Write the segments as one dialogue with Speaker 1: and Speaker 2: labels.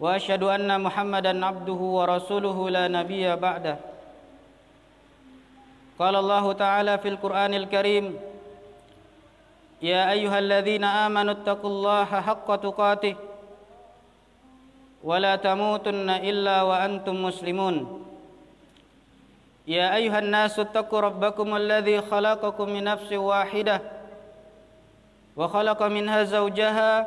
Speaker 1: واشهد ان محمدا عبده ورسوله لا نبي بعده قال الله تعالى في القران الكريم يا ايها الذين امنوا اتقوا الله حق تقاته ولا تموتن الا وانتم مسلمون يا ايها الناس اتقوا ربكم الذي خلقكم من نفس واحده وخلق منها زوجها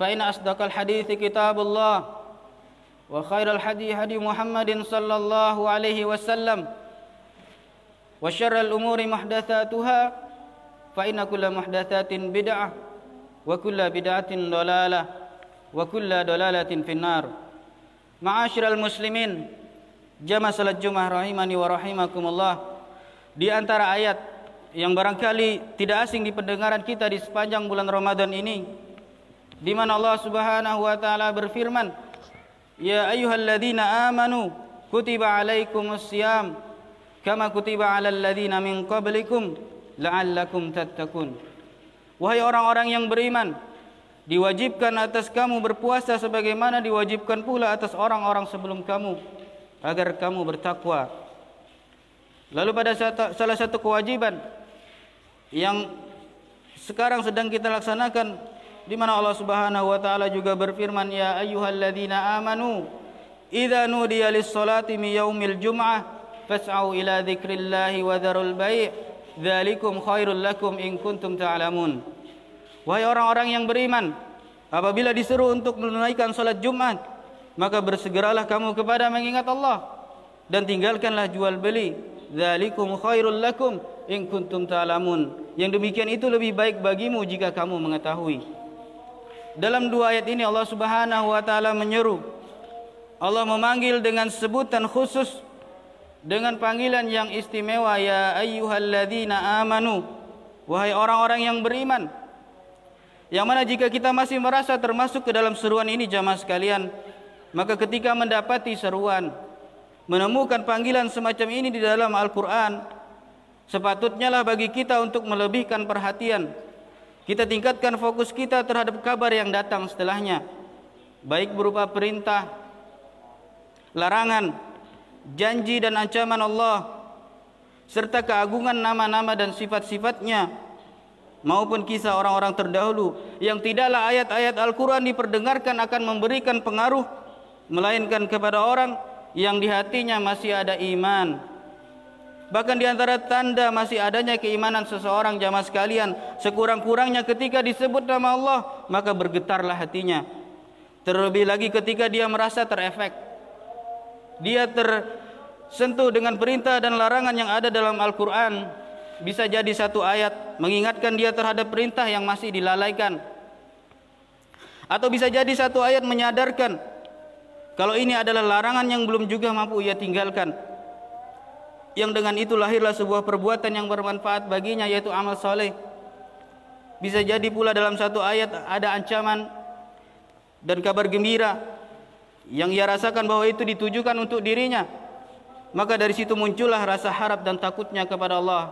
Speaker 1: فإن أصدق الحديث كتاب الله وخير الحديث هدي محمد صلى الله عليه وسلم وشر الأمور محدثاتها فإن كل محدثات بدعة وكل بدعة ضلالة وكل ضلالة في النار معاشر المسلمين jamaah salat Jumat rahimani wa rahimakumullah di antara ayat yang barangkali tidak asing di pendengaran kita di sepanjang bulan Ramadan ini di mana Allah Subhanahu wa taala berfirman ya ayyuhalladzina amanu kutiba alaikumus syiyam kama kutiba alal ladzina min qablikum la'allakum tattaqun wahai orang-orang yang beriman diwajibkan atas kamu berpuasa sebagaimana diwajibkan pula atas orang-orang sebelum kamu agar kamu bertakwa. Lalu pada salah satu kewajiban yang sekarang sedang kita laksanakan di mana Allah Subhanahu wa taala juga berfirman ya ayyuhalladzina amanu idza nudiya lis-salati min yaumil jum'ah fas'au ila dzikrillahi wa dzarul bai' dzalikum khairul lakum in kuntum ta'lamun. Wahai orang-orang yang beriman apabila disuruh untuk menunaikan salat Jumat maka bersegeralah kamu kepada mengingat Allah dan tinggalkanlah jual beli. Zalikum khairul lakum in kuntum ta'lamun. Yang demikian itu lebih baik bagimu jika kamu mengetahui dalam dua ayat ini Allah Subhanahu wa taala menyeru. Allah memanggil dengan sebutan khusus dengan panggilan yang istimewa ya ayyuhalladzina amanu. Wahai orang-orang yang beriman yang mana jika kita masih merasa termasuk ke dalam seruan ini jamaah sekalian maka ketika mendapati seruan menemukan panggilan semacam ini di dalam Al-Qur'an sepatutnya lah bagi kita untuk melebihkan perhatian kita tingkatkan fokus kita terhadap kabar yang datang setelahnya baik berupa perintah larangan janji dan ancaman Allah serta keagungan nama-nama dan sifat-sifatnya maupun kisah orang-orang terdahulu yang tidaklah ayat-ayat Al-Qur'an diperdengarkan akan memberikan pengaruh melainkan kepada orang yang di hatinya masih ada iman. Bahkan di antara tanda masih adanya keimanan seseorang jamaah sekalian, sekurang-kurangnya ketika disebut nama Allah, maka bergetarlah hatinya. Terlebih lagi ketika dia merasa terefek. Dia tersentuh dengan perintah dan larangan yang ada dalam Al-Qur'an. Bisa jadi satu ayat mengingatkan dia terhadap perintah yang masih dilalaikan. Atau bisa jadi satu ayat menyadarkan kalau ini adalah larangan yang belum juga mampu ia tinggalkan. Yang dengan itu lahirlah sebuah perbuatan yang bermanfaat baginya yaitu amal soleh. Bisa jadi pula dalam satu ayat ada ancaman dan kabar gembira yang ia rasakan bahwa itu ditujukan untuk dirinya. Maka dari situ muncullah rasa harap dan takutnya kepada Allah.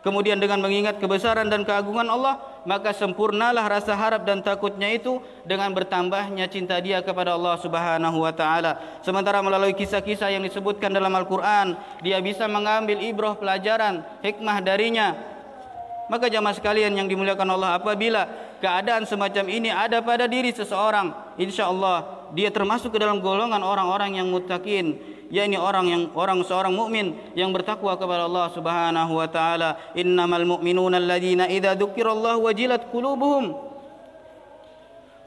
Speaker 1: Kemudian dengan mengingat kebesaran dan keagungan Allah, maka sempurnalah rasa harap dan takutnya itu dengan bertambahnya cinta dia kepada Allah Subhanahu wa taala. Sementara melalui kisah-kisah yang disebutkan dalam Al-Qur'an, dia bisa mengambil ibrah pelajaran, hikmah darinya. Maka jamaah sekalian yang dimuliakan Allah apabila keadaan semacam ini ada pada diri seseorang, insya Allah dia termasuk ke dalam golongan orang-orang yang mutakin, yakni orang yang orang seorang mukmin yang bertakwa kepada Allah Subhanahu wa taala. Innamal mu'minuna alladziina idza dzukirallahu wajilat qulubuhum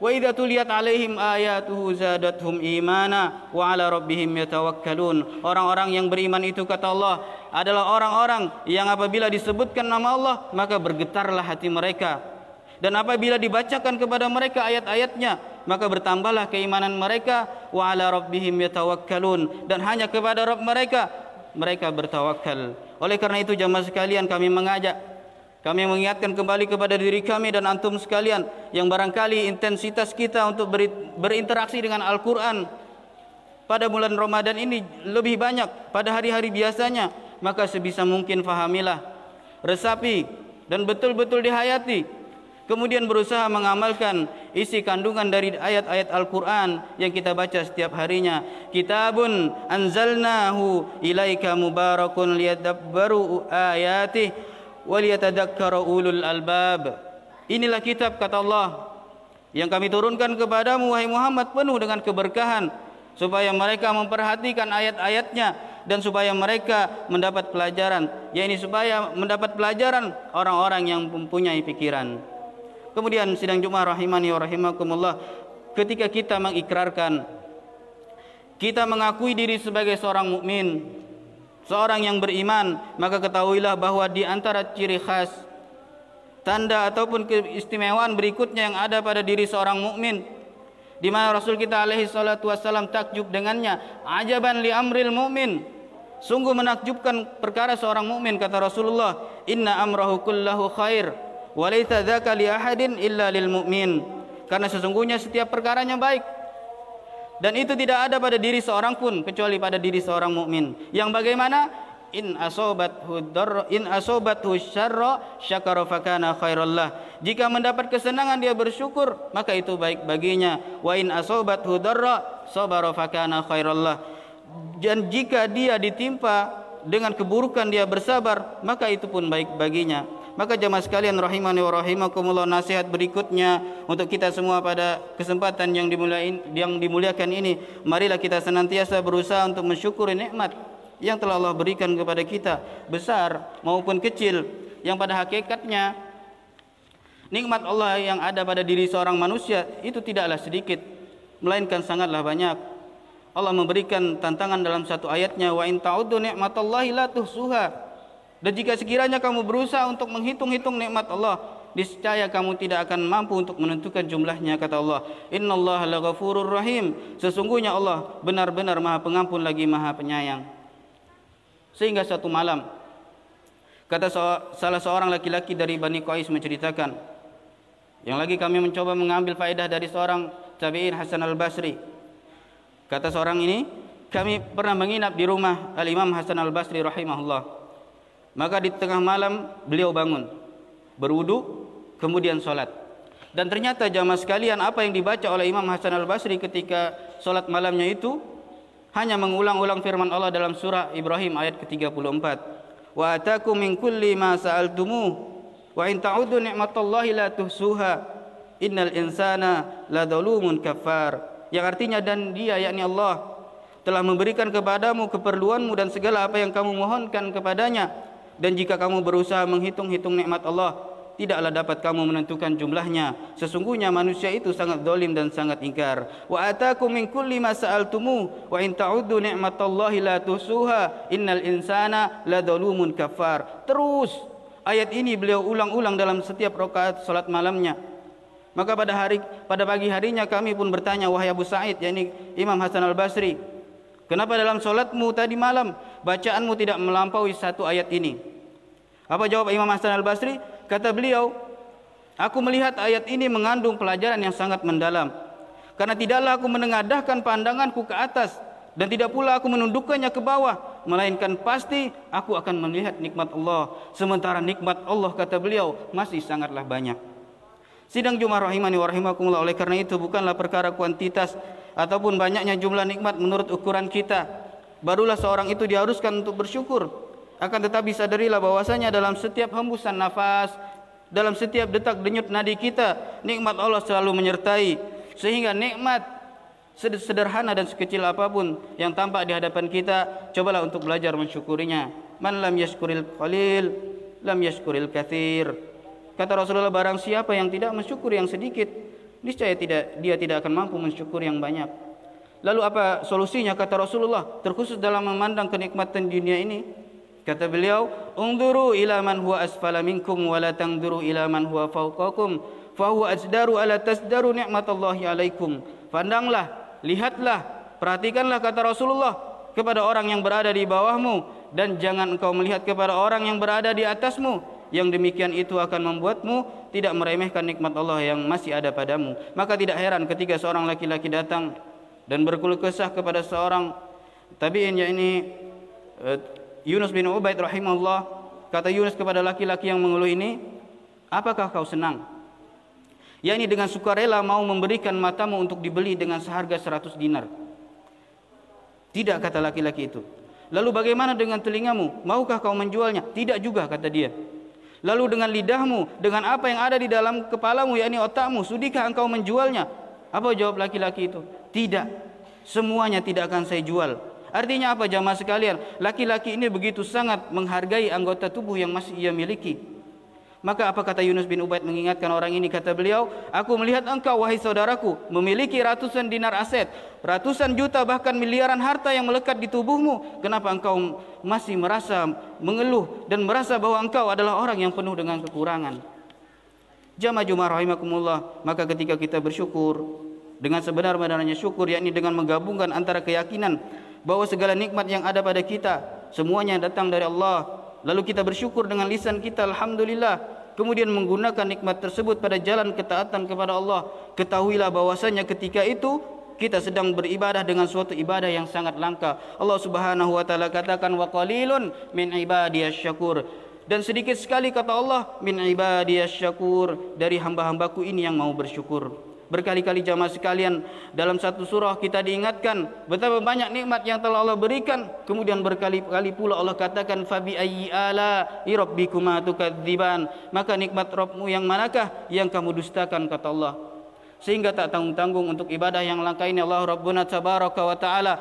Speaker 1: Wa idza tuliyat alaihim ayatuhu zadatuhum imana wa ala rabbihim yatawakkalun. Orang-orang yang beriman itu kata Allah adalah orang-orang yang apabila disebutkan nama Allah maka bergetarlah hati mereka. Dan apabila dibacakan kepada mereka ayat-ayatnya maka bertambahlah keimanan mereka wa ala rabbihim yatawakkalun dan hanya kepada Rabb mereka mereka bertawakal. Oleh karena itu jamaah sekalian kami mengajak kami mengingatkan kembali kepada diri kami dan antum sekalian yang barangkali intensitas kita untuk berinteraksi dengan Al-Quran pada bulan Ramadan ini lebih banyak pada hari-hari biasanya. Maka sebisa mungkin fahamilah, resapi dan betul-betul dihayati. Kemudian berusaha mengamalkan isi kandungan dari ayat-ayat Al-Quran yang kita baca setiap harinya. Kitabun anzalnahu ilaika mubarakun liyadabbaru ayatih waliyatadhakkara ulul albab. Inilah kitab kata Allah yang kami turunkan kepadamu wahai Muhammad penuh dengan keberkahan supaya mereka memperhatikan ayat-ayatnya dan supaya mereka mendapat pelajaran yakni supaya mendapat pelajaran orang-orang yang mempunyai pikiran. Kemudian sidang Jumat rahimani wa rahimakumullah ketika kita mengikrarkan kita mengakui diri sebagai seorang mukmin seorang yang beriman maka ketahuilah bahwa di antara ciri khas tanda ataupun keistimewaan berikutnya yang ada pada diri seorang mukmin di mana Rasul kita alaihi salatu wasallam takjub dengannya ajaban li amril mukmin. Sungguh menakjubkan perkara seorang mukmin kata Rasulullah inna amrahu kullahu khair wa laita dzaka li ahadin illa lil mu'min. Karena sesungguhnya setiap perkaranya baik. Dan itu tidak ada pada diri seorang pun kecuali pada diri seorang mukmin yang bagaimana? In asobathu darra in asobathu syarra syakara fakana khairallah jika mendapat kesenangan dia bersyukur maka itu baik baginya. Wa in asobathu darra sabara fakana khairallah dan jika dia ditimpa dengan keburukan dia bersabar maka itu pun baik baginya Maka jemaah sekalian rahimani wa rahimakumullah nasihat berikutnya untuk kita semua pada kesempatan yang dimuliakan yang dimuliakan ini. Marilah kita senantiasa berusaha untuk mensyukuri nikmat yang telah Allah berikan kepada kita besar maupun kecil yang pada hakikatnya nikmat Allah yang ada pada diri seorang manusia itu tidaklah sedikit melainkan sangatlah banyak. Allah memberikan tantangan dalam satu ayatnya wa in ta'uddu ni'matallahi la tuhsuha dan jika sekiranya kamu berusaha untuk menghitung-hitung nikmat Allah, niscaya kamu tidak akan mampu untuk menentukan jumlahnya kata Allah. Innallaha laghafurur rahim. Sesungguhnya Allah benar-benar Maha Pengampun lagi Maha Penyayang. Sehingga satu malam kata salah seorang laki-laki dari Bani Qais menceritakan yang lagi kami mencoba mengambil faedah dari seorang tabi'in Hasan Al-Basri. Kata seorang ini, kami pernah menginap di rumah Al-Imam Hasan Al-Basri rahimahullah. Maka di tengah malam beliau bangun, berwudu, kemudian solat. Dan ternyata jamaah sekalian apa yang dibaca oleh Imam Hasan Al Basri ketika solat malamnya itu hanya mengulang-ulang firman Allah dalam surah Ibrahim ayat ke-34. Wa atakum min kulli ma sa'altumuh wa in ta'udu ni'matallahi la tuhsuha innal insana la zalumun kafar. Yang artinya dan dia yakni Allah telah memberikan kepadamu keperluanmu dan segala apa yang kamu mohonkan kepadanya dan jika kamu berusaha menghitung-hitung nikmat Allah tidaklah dapat kamu menentukan jumlahnya. Sesungguhnya manusia itu sangat zalim dan sangat ingkar. Wa atakum min kulli ma sa'altumu wa in ta'uddu ni'matallahi la tusuha innal insana la zalumun kafar terus ayat ini beliau ulang-ulang dalam setiap rakaat salat malamnya. Maka pada hari pada pagi harinya kami pun bertanya wahai Abu Sa'id yakni Imam Hasan Al-Basri kenapa dalam salatmu tadi malam bacaanmu tidak melampaui satu ayat ini. Apa jawab Imam Hasan Al-Basri? Kata beliau, aku melihat ayat ini mengandung pelajaran yang sangat mendalam. Karena tidaklah aku menengadahkan pandanganku ke atas dan tidak pula aku menundukkannya ke bawah, melainkan pasti aku akan melihat nikmat Allah. Sementara nikmat Allah kata beliau masih sangatlah banyak. Sidang Jumat rahimani wa rahimakumullah oleh karena itu bukanlah perkara kuantitas ataupun banyaknya jumlah nikmat menurut ukuran kita barulah seorang itu diharuskan untuk bersyukur. Akan tetapi sadarilah bahwasanya dalam setiap hembusan nafas dalam setiap detak denyut nadi kita nikmat Allah selalu menyertai. Sehingga nikmat sederhana dan sekecil apa pun yang tampak di hadapan kita cobalah untuk belajar mensyukurinya. Man lam yashkuril qalil lam yashkuril kathir. Kata Rasulullah barang siapa yang tidak mensyukuri yang sedikit niscaya tidak dia tidak akan mampu mensyukuri yang banyak. Lalu apa solusinya? Kata Rasulullah terkhusus dalam memandang kenikmatan dunia ini kata beliau ungduru ila man huwa asfala minkum wa la tangduru ila man huwa fawqakum fa huwa ajdaru ala tasdaru ni'matallahi alaikum. Pandanglah lihatlah, perhatikanlah kata Rasulullah kepada orang yang berada di bawahmu dan jangan engkau melihat kepada orang yang berada di atasmu. Yang demikian itu akan membuatmu tidak meremehkan nikmat Allah yang masih ada padamu. Maka tidak heran ketika seorang laki-laki datang dan berkeluh kesah kepada seorang tabi'in yakni uh, Yunus bin Ubaid rahimahullah kata Yunus kepada laki-laki yang mengeluh ini apakah kau senang yakni dengan sukarela mau memberikan matamu untuk dibeli dengan seharga 100 dinar. Tidak kata laki-laki itu. Lalu bagaimana dengan telingamu? Maukah kau menjualnya? Tidak juga kata dia. Lalu dengan lidahmu, dengan apa yang ada di dalam kepalamu yakni otakmu, sudikah engkau menjualnya? Apa jawab laki-laki itu? Tidak. Semuanya tidak akan saya jual. Artinya apa jamaah sekalian? Laki-laki ini begitu sangat menghargai anggota tubuh yang masih ia miliki. Maka apa kata Yunus bin Ubaid mengingatkan orang ini kata beliau, aku melihat engkau wahai saudaraku memiliki ratusan dinar aset, ratusan juta bahkan miliaran harta yang melekat di tubuhmu. Kenapa engkau masih merasa mengeluh dan merasa bahwa engkau adalah orang yang penuh dengan kekurangan? Jamaah Jumat rahimakumullah, maka ketika kita bersyukur dengan sebenar-benarnya syukur yakni dengan menggabungkan antara keyakinan bahwa segala nikmat yang ada pada kita semuanya datang dari Allah lalu kita bersyukur dengan lisan kita alhamdulillah. Kemudian menggunakan nikmat tersebut pada jalan ketaatan kepada Allah. Ketahuilah bahwasanya ketika itu kita sedang beribadah dengan suatu ibadah yang sangat langka. Allah Subhanahu wa taala katakan wa qalilun min ibadiyasyakur dan sedikit sekali kata Allah min ibadiyasyakur dari hamba-hambaku ini yang mau bersyukur Berkali-kali jamaah sekalian dalam satu surah kita diingatkan betapa banyak nikmat yang telah Allah berikan. Kemudian berkali-kali pula Allah katakan fabi ayyi ala rabbikuma tukadziban. Maka nikmat Rabbmu yang manakah yang kamu dustakan kata Allah. Sehingga tak tanggung-tanggung untuk ibadah yang langka ini Allah Rabbuna tabaraka wa taala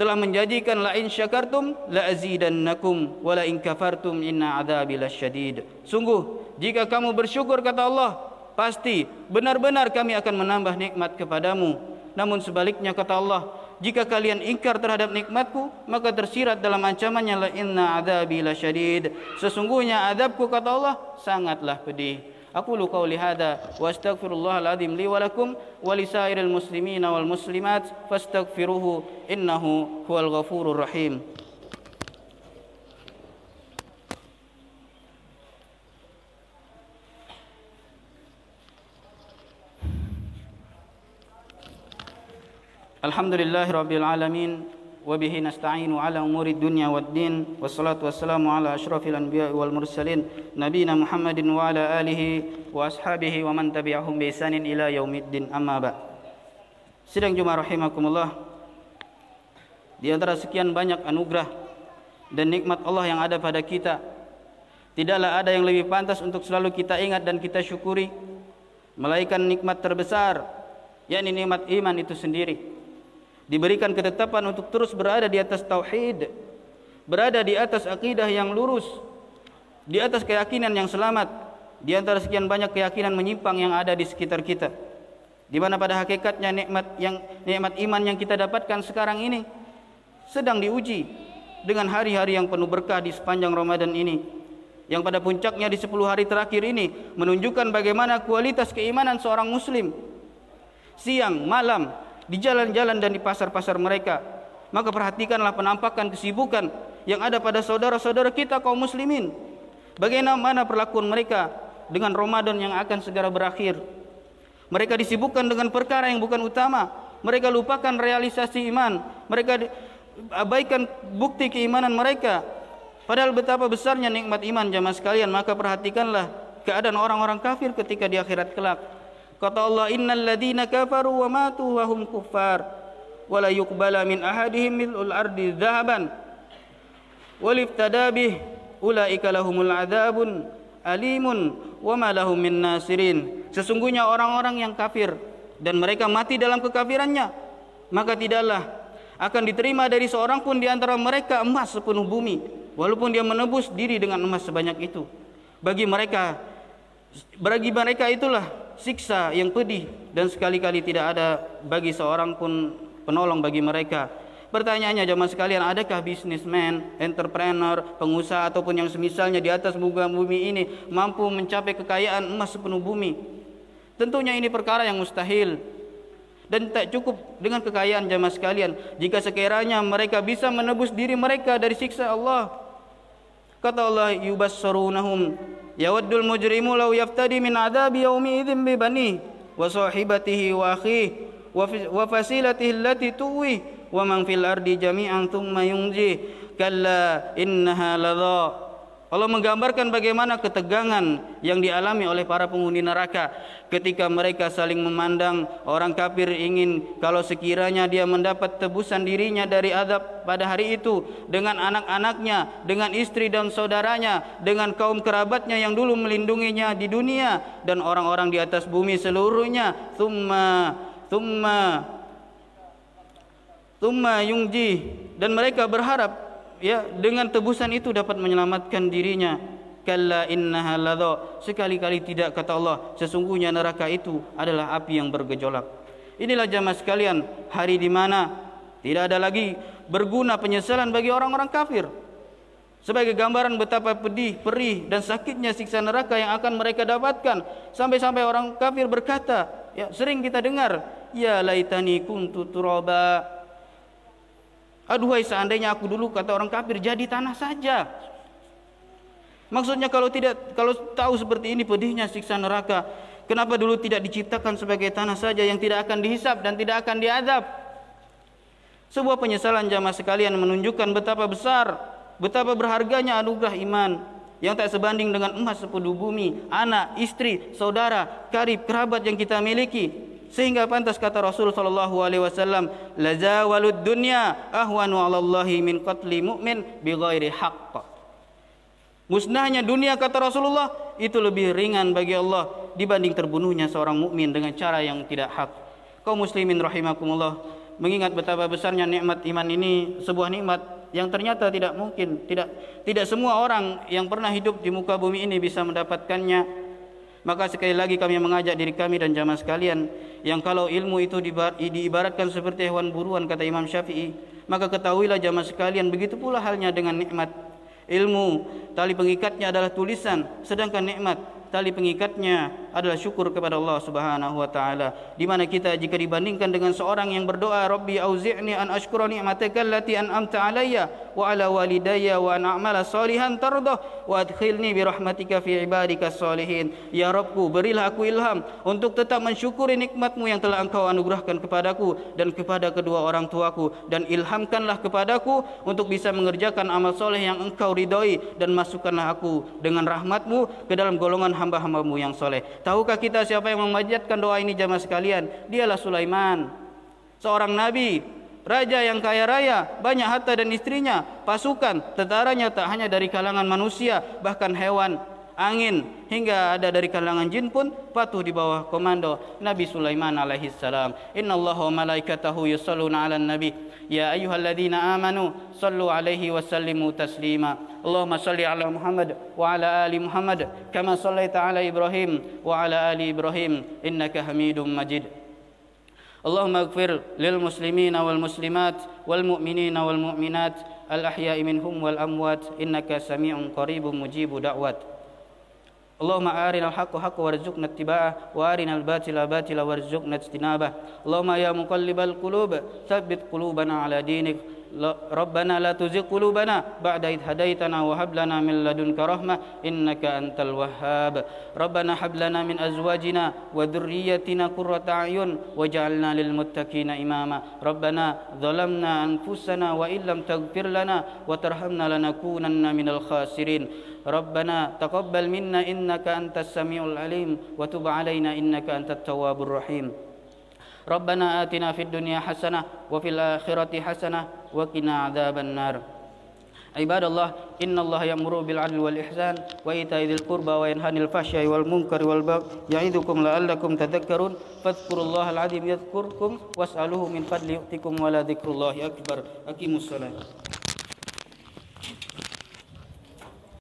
Speaker 1: telah menjanjikan la in syakartum la azidannakum wa la in kafartum inna adzabi lasyadid. Sungguh jika kamu bersyukur kata Allah pasti benar-benar kami akan menambah nikmat kepadamu. Namun sebaliknya kata Allah, jika kalian ingkar terhadap nikmatku, maka tersirat dalam ancamannya la inna adzabi lasyadid. Sesungguhnya adabku kata Allah sangatlah pedih. Aku lu qauli hada wa astaghfirullahal azim li wa lakum wa lisairil muslimina wal muslimat fastaghfiruhu innahu huwal ghafurur rahim. الحمد لله رب العالمين وبه نستعين على أمور الدنيا والدين والصلاة والسلام على أشرف الأنبياء والمرسلين نبينا محمد وعلى آله وأصحابه ومن تبعهم بإحسان إلى يوم الدين أما بعد Sidang Jumat rahimakumullah Di antara sekian banyak anugerah dan nikmat Allah yang ada pada kita Tidaklah ada yang lebih pantas untuk selalu kita ingat dan kita syukuri Melainkan nikmat terbesar yakni nikmat iman itu sendiri diberikan ketetapan untuk terus berada di atas tauhid, berada di atas akidah yang lurus, di atas keyakinan yang selamat, di antara sekian banyak keyakinan menyimpang yang ada di sekitar kita. Di mana pada hakikatnya nikmat yang nikmat iman yang kita dapatkan sekarang ini sedang diuji dengan hari-hari yang penuh berkah di sepanjang Ramadan ini. Yang pada puncaknya di 10 hari terakhir ini menunjukkan bagaimana kualitas keimanan seorang muslim. Siang, malam, di jalan-jalan dan di pasar-pasar mereka. Maka perhatikanlah penampakan kesibukan yang ada pada saudara-saudara kita kaum muslimin. Bagaimana perlakuan mereka dengan Ramadan yang akan segera berakhir. Mereka disibukkan dengan perkara yang bukan utama. Mereka lupakan realisasi iman. Mereka abaikan bukti keimanan mereka. Padahal betapa besarnya nikmat iman jamaah sekalian. Maka perhatikanlah keadaan orang-orang kafir ketika di akhirat kelak. Kata Allah, "Innal ladzina kafaru wa matu wa hum kuffar wa la yuqbala min ahadihim mil'ul ardi dhahaban wa liftada bih ulaika lahumul adzabun alimun wa ma lahum min nasirin. Sesungguhnya orang-orang yang kafir dan mereka mati dalam kekafirannya, maka tidaklah akan diterima dari seorang pun di antara mereka emas sepenuh bumi, walaupun dia menebus diri dengan emas sebanyak itu. Bagi mereka bagi mereka itulah siksa yang pedih dan sekali-kali tidak ada bagi seorang pun penolong bagi mereka. Pertanyaannya jemaah sekalian, adakah bisnismen, entrepreneur, pengusaha ataupun yang semisalnya di atas muka bumi ini mampu mencapai kekayaan emas sepenuh bumi? Tentunya ini perkara yang mustahil dan tak cukup dengan kekayaan jemaah sekalian jika sekiranya mereka bisa menebus diri mereka dari siksa Allah. Kata Allah, yubassarunahum yawaddul mujrimu law yaftadi min adabi yaumi idzin bi bani wa sahibatihi wa akhihi wa fasilatihi allati tuwi wa man fil ardi thumma Allah menggambarkan bagaimana ketegangan yang dialami oleh para penghuni neraka ketika mereka saling memandang orang kafir ingin kalau sekiranya dia mendapat tebusan dirinya dari adab pada hari itu dengan anak-anaknya, dengan istri dan saudaranya, dengan kaum kerabatnya yang dulu melindunginya di dunia dan orang-orang di atas bumi seluruhnya. Thumma thumma Tumma yungji dan mereka berharap ya dengan tebusan itu dapat menyelamatkan dirinya. Kalla innaha ladha. Sekali-kali tidak kata Allah, sesungguhnya neraka itu adalah api yang bergejolak. Inilah jamaah sekalian, hari di mana tidak ada lagi berguna penyesalan bagi orang-orang kafir. Sebagai gambaran betapa pedih, perih dan sakitnya siksa neraka yang akan mereka dapatkan. Sampai-sampai orang kafir berkata, ya sering kita dengar, ya laitani kuntu turaba Aduhai seandainya aku dulu kata orang kafir jadi tanah saja. Maksudnya kalau tidak kalau tahu seperti ini pedihnya siksa neraka, kenapa dulu tidak diciptakan sebagai tanah saja yang tidak akan dihisap dan tidak akan diadab? Sebuah penyesalan jamaah sekalian menunjukkan betapa besar, betapa berharganya anugerah iman yang tak sebanding dengan emas sepenuh bumi, anak, istri, saudara, karib, kerabat yang kita miliki. Sehingga pantas kata Rasul sallallahu alaihi wasallam, "La zawalud dunya ahwanu 'ala min qatli mu'min bighairi haqq." Musnahnya dunia kata Rasulullah itu lebih ringan bagi Allah dibanding terbunuhnya seorang mukmin dengan cara yang tidak hak. Kaum muslimin rahimakumullah, mengingat betapa besarnya nikmat iman ini sebuah nikmat yang ternyata tidak mungkin, tidak tidak semua orang yang pernah hidup di muka bumi ini bisa mendapatkannya maka sekali lagi kami mengajak diri kami dan jamaah sekalian yang kalau ilmu itu diibaratkan seperti hewan buruan kata Imam Syafi'i, maka ketahuilah jamaah sekalian begitu pula halnya dengan nikmat. Ilmu tali pengikatnya adalah tulisan, sedangkan nikmat tali pengikatnya adalah syukur kepada Allah Subhanahu wa taala. Di mana kita jika dibandingkan dengan seorang yang berdoa Rabbi auzi'ni an ashkura ni'mataka allati an'amta alayya wa ala walidayya wa an a'mala salihan tardah wa adkhilni bi rahmatika fi ibadika salihin. Ya Rabbku berilah aku ilham untuk tetap mensyukuri nikmatmu yang telah engkau anugerahkan kepadaku dan kepada kedua orang tuaku. Dan ilhamkanlah kepadaku untuk bisa mengerjakan amal soleh yang engkau ridhoi dan masukkanlah aku dengan rahmatmu ke dalam golongan hamba-hambamu yang soleh. Tahukah kita siapa yang memanjatkan doa ini jamaah sekalian? Dialah Sulaiman. Seorang nabi, raja yang kaya raya, banyak harta dan istrinya, pasukan, tentaranya tak hanya dari kalangan manusia, bahkan hewan, angin, hingga ada dari kalangan jin pun patuh di bawah komando Nabi Sulaiman alaihi salam. Inna Allah wa malaikatahu yusalluna ala nabi. Ya ayyuhalladzina amanu sallu alaihi wa sallimu taslima. اللهم صل على محمد وعلى ال محمد كما صليت على ابراهيم وعلى ال ابراهيم انك حميد مجيد اللهم اغفر للمسلمين والمسلمات والمؤمنين والمؤمنات الاحياء منهم والاموات انك سميع قريب مجيب دعوات اللهم أرنا الحق حقا وارزقنا اتباعه وأرنا الباطل باطلا وارزقنا اجتنابه اللهم يا مقلب القلوب ثبت قلوبنا على دينك ربنا لا تزغ قلوبنا بعد إذ هديتنا وهب لنا من لدنك رحمة إنك أنت الوهاب ربنا هب لنا من أزواجنا وذريتنا قرة أعين واجعلنا للمتقين إماما ربنا ظلمنا أنفسنا وإن لم تغفر لنا وترحمنا لنكونن من الخاسرين ربنا تقبل منا إنك أنت السميع العليم وتب علينا إنك أنت التواب الرحيم. ربنا آتنا في الدنيا حسنة وفي الآخرة حسنة وقنا عذاب النار. عباد الله إن الله يأمر بالعدل والإحسان وإيتاء ذي القربى وينهى عن الفحشاء والمنكر والبغي يعظكم لعلكم تذكرون. فاذكروا الله العظيم يذكركم واسألوه من فضل يؤتكم ولا ذكر الله أكبر. أقيموا الصلاة.